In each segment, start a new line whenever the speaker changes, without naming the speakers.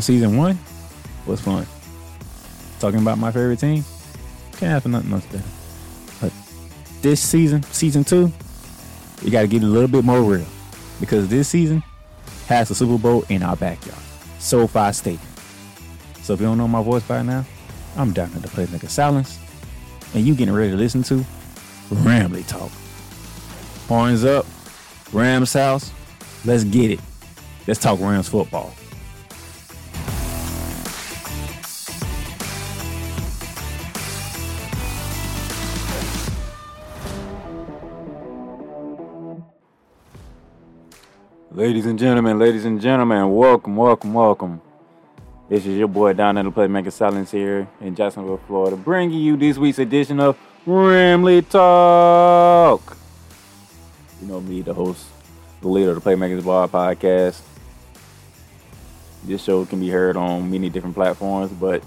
about season one was fun. Talking about my favorite team, can't happen nothing else better. But this season, season two, you got to get a little bit more real because this season has the Super Bowl in our backyard, SoFi Stadium. So if you don't know my voice by now, I'm down at the place nigga Silence, and you getting ready to listen to Ramley Talk. Horns up, Rams house, let's get it. Let's talk Rams football. Ladies and gentlemen, ladies and gentlemen, welcome, welcome, welcome. This is your boy down at the Playmaker Silence here in Jacksonville, Florida, bringing you this week's edition of Ramley Talk. You know me, the host, the leader of the Playmakers Bar podcast. This show can be heard on many different platforms, but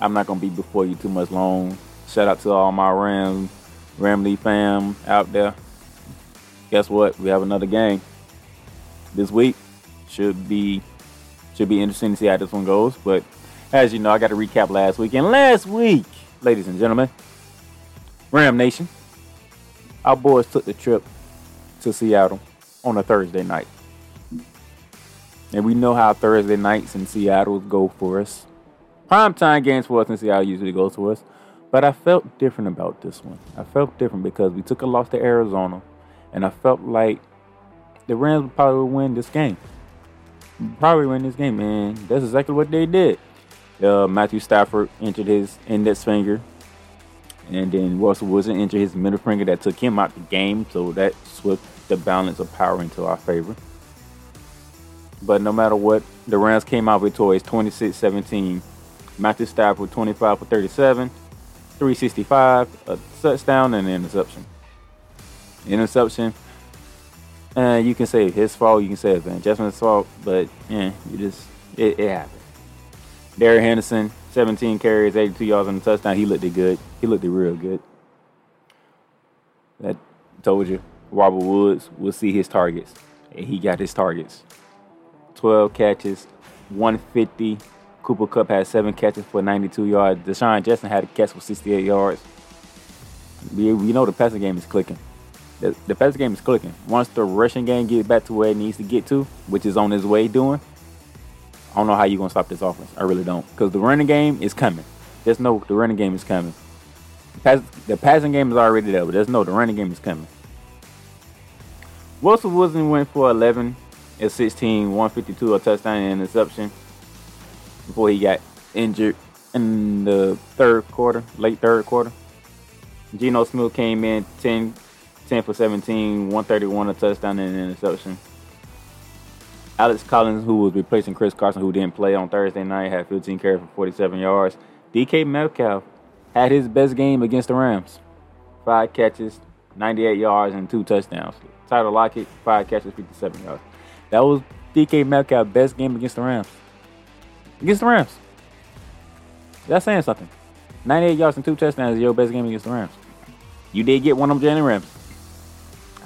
I'm not gonna be before you too much long. Shout out to all my Ram, Ramley fam out there. Guess what? We have another game this week. Should be should be interesting to see how this one goes. But as you know, I got to recap last week. And last week, ladies and gentlemen, Ram Nation, our boys took the trip to Seattle on a Thursday night. And we know how Thursday nights in Seattle go for us. Prime time games for us in Seattle usually goes for us. But I felt different about this one. I felt different because we took a loss to Arizona. And I felt like the Rams probably win this game probably win this game, man. That's exactly what they did. Uh, Matthew Stafford injured his index finger, and then Russell Wilson injured his middle finger that took him out the game. So that switched the balance of power into our favor. But no matter what, the Rams came out victorious 26 17. Matthew Stafford 25 for 37, 365, a touchdown, and an interception. Interception uh, you can say his fault. You can say it's Van Jefferson's fault, but yeah, you just it, it happened. Darrell Henderson, 17 carries, 82 yards on the touchdown. He looked it good. He looked it real good. That told you. Robert Woods will see his targets, and he got his targets. 12 catches, 150. Cooper Kupp had seven catches for 92 yards. DeSean Jackson had a catch for 68 yards. We, we know the passing game is clicking the, passing game is clicking. Once the rushing game gets back to where it needs to get to, which is on its way doing, I don't know how you're gonna stop this offense. I really don't, because the running game is coming. There's no the running game is coming. The, pass, the passing game is already there, but there's no the running game is coming. Russell Wilson went for 11 at 16, 152, a touchdown and interception before he got injured in the third quarter, late third quarter. Geno Smith came in 10 10 for 17, 131, a touchdown and an interception. Alex Collins, who was replacing Chris Carson, who didn't play on Thursday night, had 15 carries for 47 yards. DK Metcalf had his best game against the Rams. Five catches, 98 yards, and two touchdowns. Tyler Lockett, five catches, 57 yards. That was DK Metcalf's best game against the Rams. Against the Rams. That's saying something. 98 yards and two touchdowns is your best game against the Rams. You did get one of them Jalen Rams.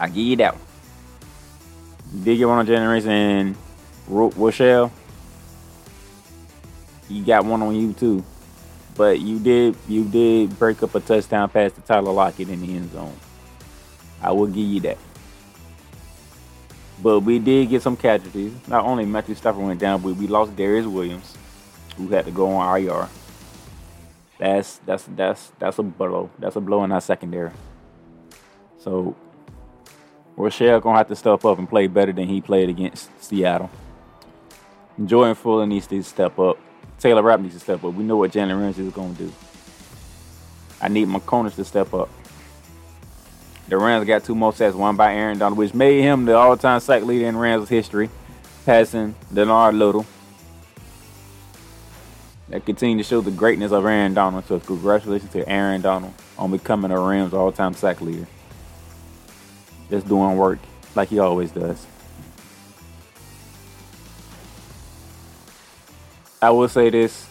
I give you that one. Did get one on Generation and Rochell. You got one on you too. But you did you did break up a touchdown pass to Tyler Lockett in the end zone. I will give you that. But we did get some casualties. Not only Matthew Stafford went down, but we lost Darious Williams, who had to go on IR. That's that's that's that's a blow. That's a blow in our secondary. So Rochell gonna have to step up and play better than he played against Seattle. Jordan Fuller needs to step up. Taylor Rapp needs to step up. We know what Jalen Ramsey is gonna do. I need my corners to step up. The Rams got two more sacks, one by Aaron Donald, which made him the all-time sack leader in Rams history, passing Leonard Little. That continue to show the greatness of Aaron Donald. So congratulations to Aaron Donald on becoming a Rams all-time sack leader just doing work like he always does. I will say this.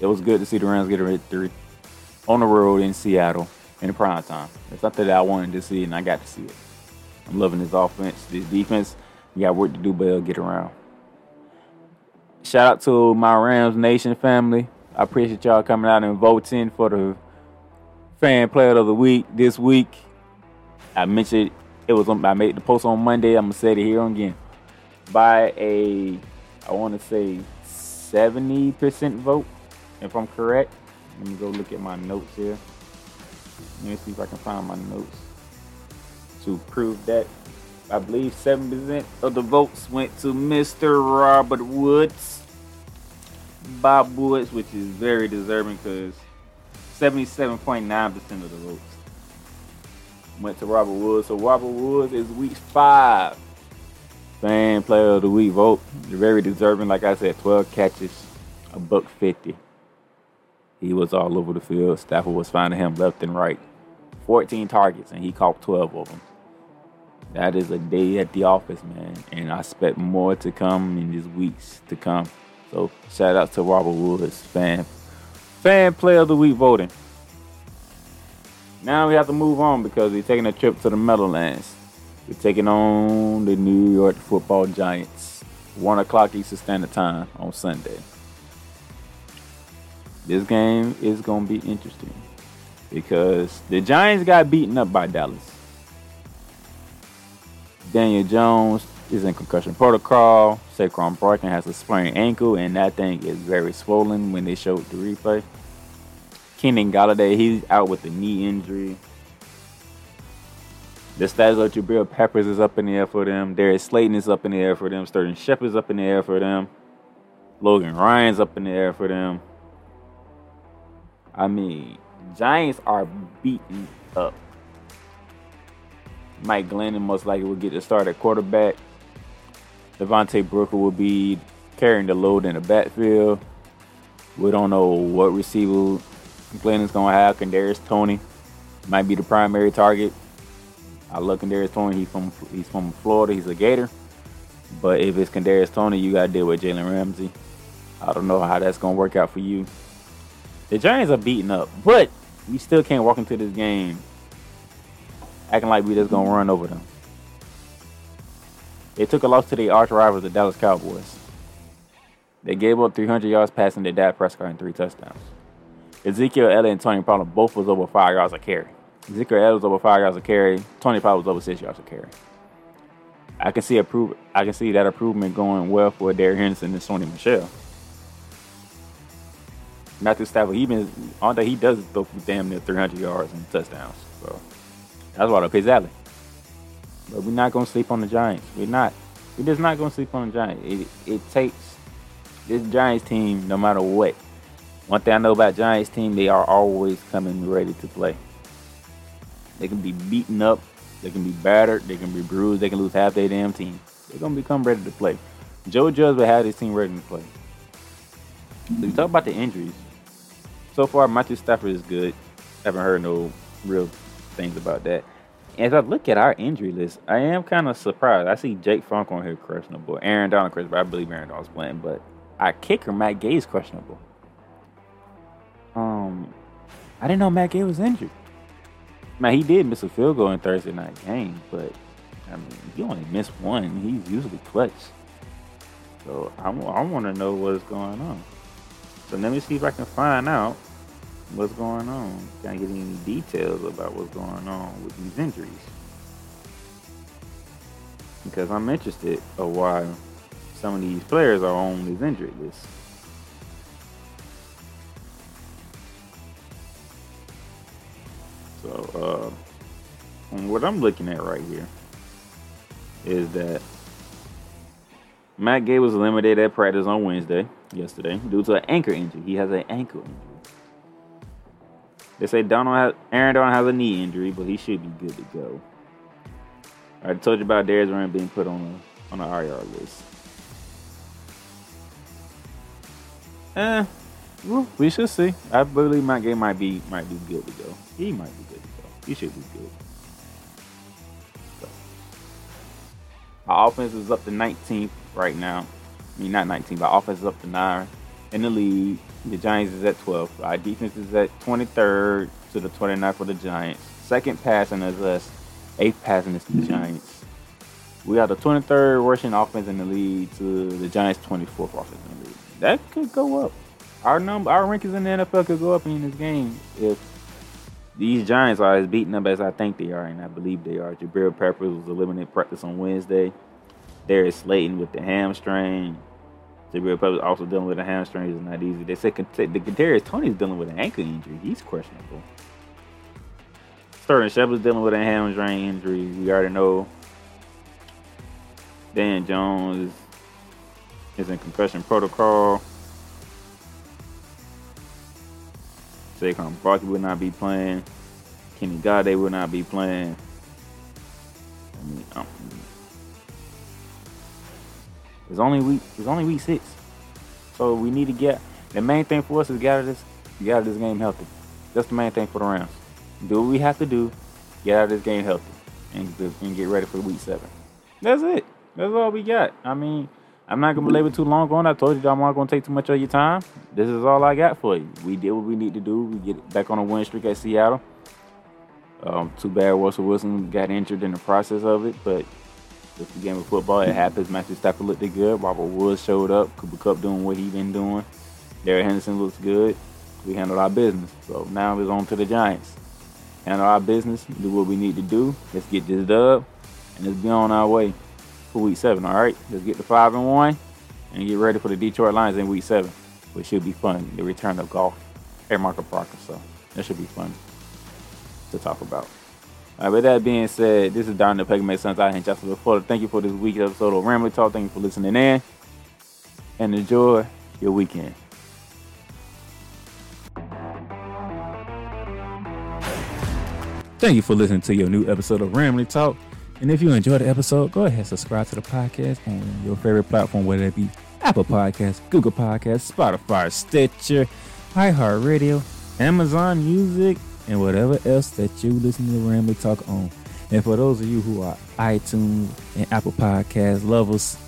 It was good to see the Rams get a victory on the road in Seattle in the prime time. It's something that I wanted to see, and I got to see it. I'm loving this offense. This defense, we got work to do, but it'll get around. shout out to my Rams Nation family. I appreciate y'all coming out and voting for the fan player of the week this week. I mentioned it was on, I made the post on Monday. I'm gonna say it here again. By a I want to say 70% vote, if I'm correct. Let me go look at my notes here. Let me see if I can find my notes to prove that. I believe 7% of the votes went to Mr. Robert Woods. Bob Woods, which is very deserving because 77.9% of the votes went to Robert Woods. So Robert Woods is week five. Fan player of the week vote. Very deserving. Like I said, 12 catches, a buck 50. He was all over the field. Stafford was finding him left and right. 14 targets, and he caught 12 of them. That is a day at the office, man. And I expect more to come in these weeks to come. So shout out to Robert Woods, fan fan player of the week voting. Now we have to move on because we're taking a trip to the Meadowlands. We're taking on the New York Football Giants, one o'clock Eastern Standard Time on Sunday. This game is gonna be interesting because the Giants got beaten up by Dallas. Daniel Jones is in concussion protocol. Saquon Barkley has a sprained ankle, and that thing is very swollen when they showed the replay. Kenny Golladay, he's out with a knee injury. The status of Jabril Peppers is up in the air for them. Darius Slayton is up in the air for them. Sterling Shepard's up in the air for them. Logan Ryan's up in the air for them. I mean, Giants are beaten up. Mike Glennon most likely will get the start at quarterback. Devontae Booker will be carrying the load in the backfield. We don't know what receiver Glennon's gonna have. Kadarius Toney. might be the primary target. I look Kadarius Toney. He's from he's from Florida. He's a Gator. But if it's Kadarius Toney, you gotta deal with Jalen Ramsey. I don't know how that's gonna work out for you. The Giants are beaten up, but we still can't walk into this game acting like we just gonna run over them. They took a loss to the arch rivals, the Dallas Cowboys. They gave up 300 yards passing to Dak Prescott and three touchdowns. Ezekiel Elliott and Tony Pollard both was over five yards a carry. Ezekiel Elliott was over five yards a carry. Tony Pollard was over six yards a carry. I can see approve. I can see that improvement going well for Darrell Henderson and Sony Michel. Matthew Stafford, even on that he does throw damn near 300 yards and touchdowns. So that's why up his alley. But we're not gonna sleep on the Giants. We're not. We're just not gonna sleep on the Giants. It, it takes this Giants team, no matter what. One thing I know about Giants team, they are always coming ready to play. They can be beaten up, they can be battered, they can be bruised, they can lose half their damn team. They're gonna become ready to play. Joe Judge will have his team ready to play. So you talk about the injuries. So far, Matthew Stafford is good. Haven't heard no real things about that. As I look at our injury list, I am kind of surprised. I see Jake Funk on here questionable. Aaron Donald questionable. I believe Aaron Donald's playing, but our kicker Matt Gay is questionable. Um, I didn't know Matt Gay was injured. Man, he did miss a field goal in Thursday night game, but I mean, he only missed one. He's usually clutch. So I, I want to know what's going on. So let me see if I can find out what's going on. Can I get any details about what's going on with these injuries? Because I'm interested of why some of these players are on these injury lists. So, uh, what I'm looking at right here is that Matt Gay was limited at practice on Wednesday, yesterday, due to an ankle injury. He has an ankle injury. They say Donald has, Aaron Donald has a knee injury, but he should be good to go. I told you about Darius Rand being put on a, on the IR list. Eh, we should see. I believe Matt Gay might be might be good to go. He might be good. He should be good. So. Our offense is up to 19th right now. I mean, not 19, but offense is up to 9 in the league. The Giants is at 12. Our defense is at 23rd to the 29th for the Giants. Second passing is us. Eighth passing is the Giants. We are the 23rd rushing offense in the league to the Giants' 24th offense in the league. That could go up. Our number, our rankings in the NFL could go up in this game if these Giants are as beaten up as I think they are, and I believe they are. Jabril Peppers was eliminated practice on Wednesday. Darius Slayton with the hamstring. Jabril Peppers also dealing with a hamstring. It's not easy. They said the Toney's dealing with an ankle injury. He's questionable. Sterling Shepard's dealing with a hamstring injury. We already know Dan Jones is in concussion protocol. Saquon Barkley will not be playing. Kenny Golladay will not be playing. I mean, um, it's only week. It's only week six, so we need to get. The main thing for us is get out of this. Get out of this game healthy. That's the main thing for the Rams. Do what we have to do. Get out of this game healthy, and, and get ready for week seven. That's it. That's all we got. I mean, I'm not gonna belabor too long on. I told you I'm not gonna take too much of your time. This is all I got for you. We did what we need to do. We get back on a win streak at Seattle. Um, too bad Russell Wilson got injured in the process of it, but it's the game of football. It happens. Matthew Stafford looked good. Robert Woods showed up. Cooper Kupp doing what he been doing. Darrell Henderson looks good. We handled our business. So now it's on to the Giants. Handle our business. Do what we need to do. Let's get this dub, and let's be on our way for week seven. All right, let's get to five and one, and get ready for the Detroit Lions in week seven, which should be fun. The return of Goff, Air Market Parker. So that should be fun to talk about. All right, with that being said, this is Don the Peggy Sons out here in Jacksonville, Florida. Thank you for this week's episode of Rambley Talk. Thank you for listening in, and enjoy your weekend. Thank you for listening to your new episode of Rambley Talk. And if you enjoyed the episode, go ahead and subscribe to the podcast on your favorite platform, whether it be Apple Podcasts, Google Podcasts, Spotify, Stitcher, iHeartRadio, Amazon Music, and whatever else that you listen to Rambley Talk on. And for those of you who are iTunes and Apple Podcast lovers,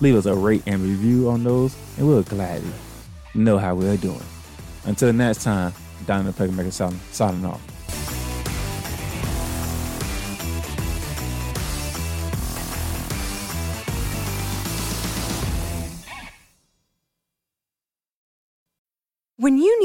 leave us a rate and review on those, and we'll gladly know how we're doing. Until next time, the Pegmaker signing off.